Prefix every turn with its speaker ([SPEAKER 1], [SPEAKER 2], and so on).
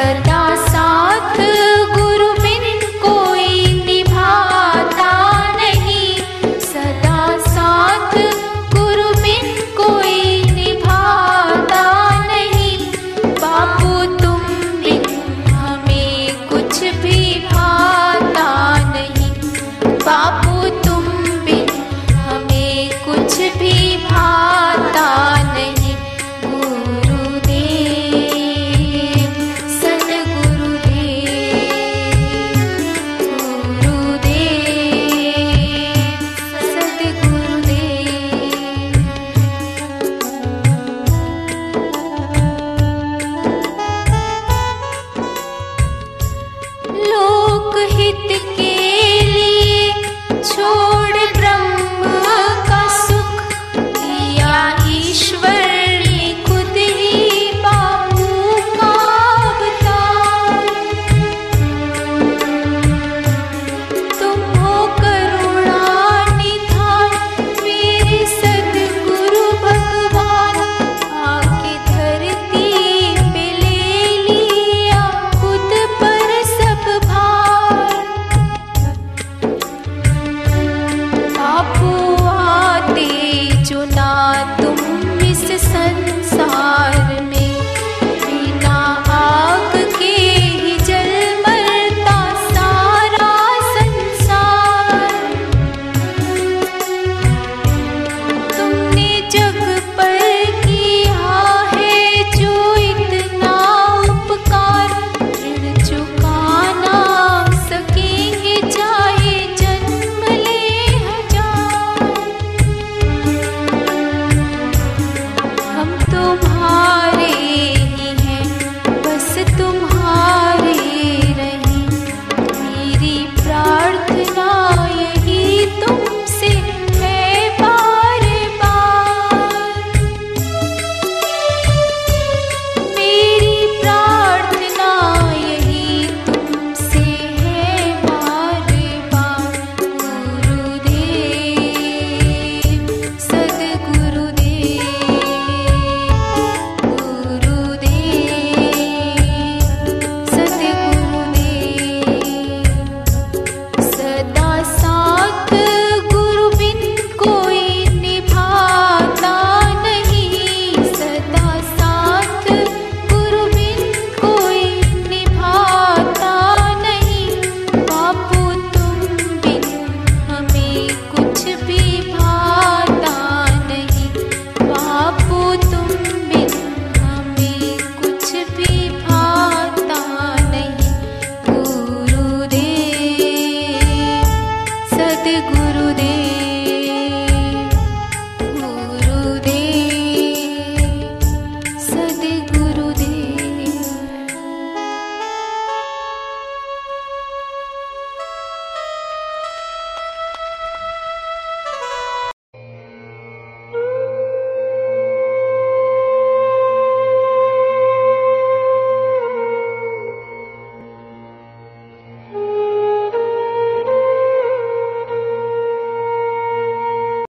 [SPEAKER 1] सदा साथ।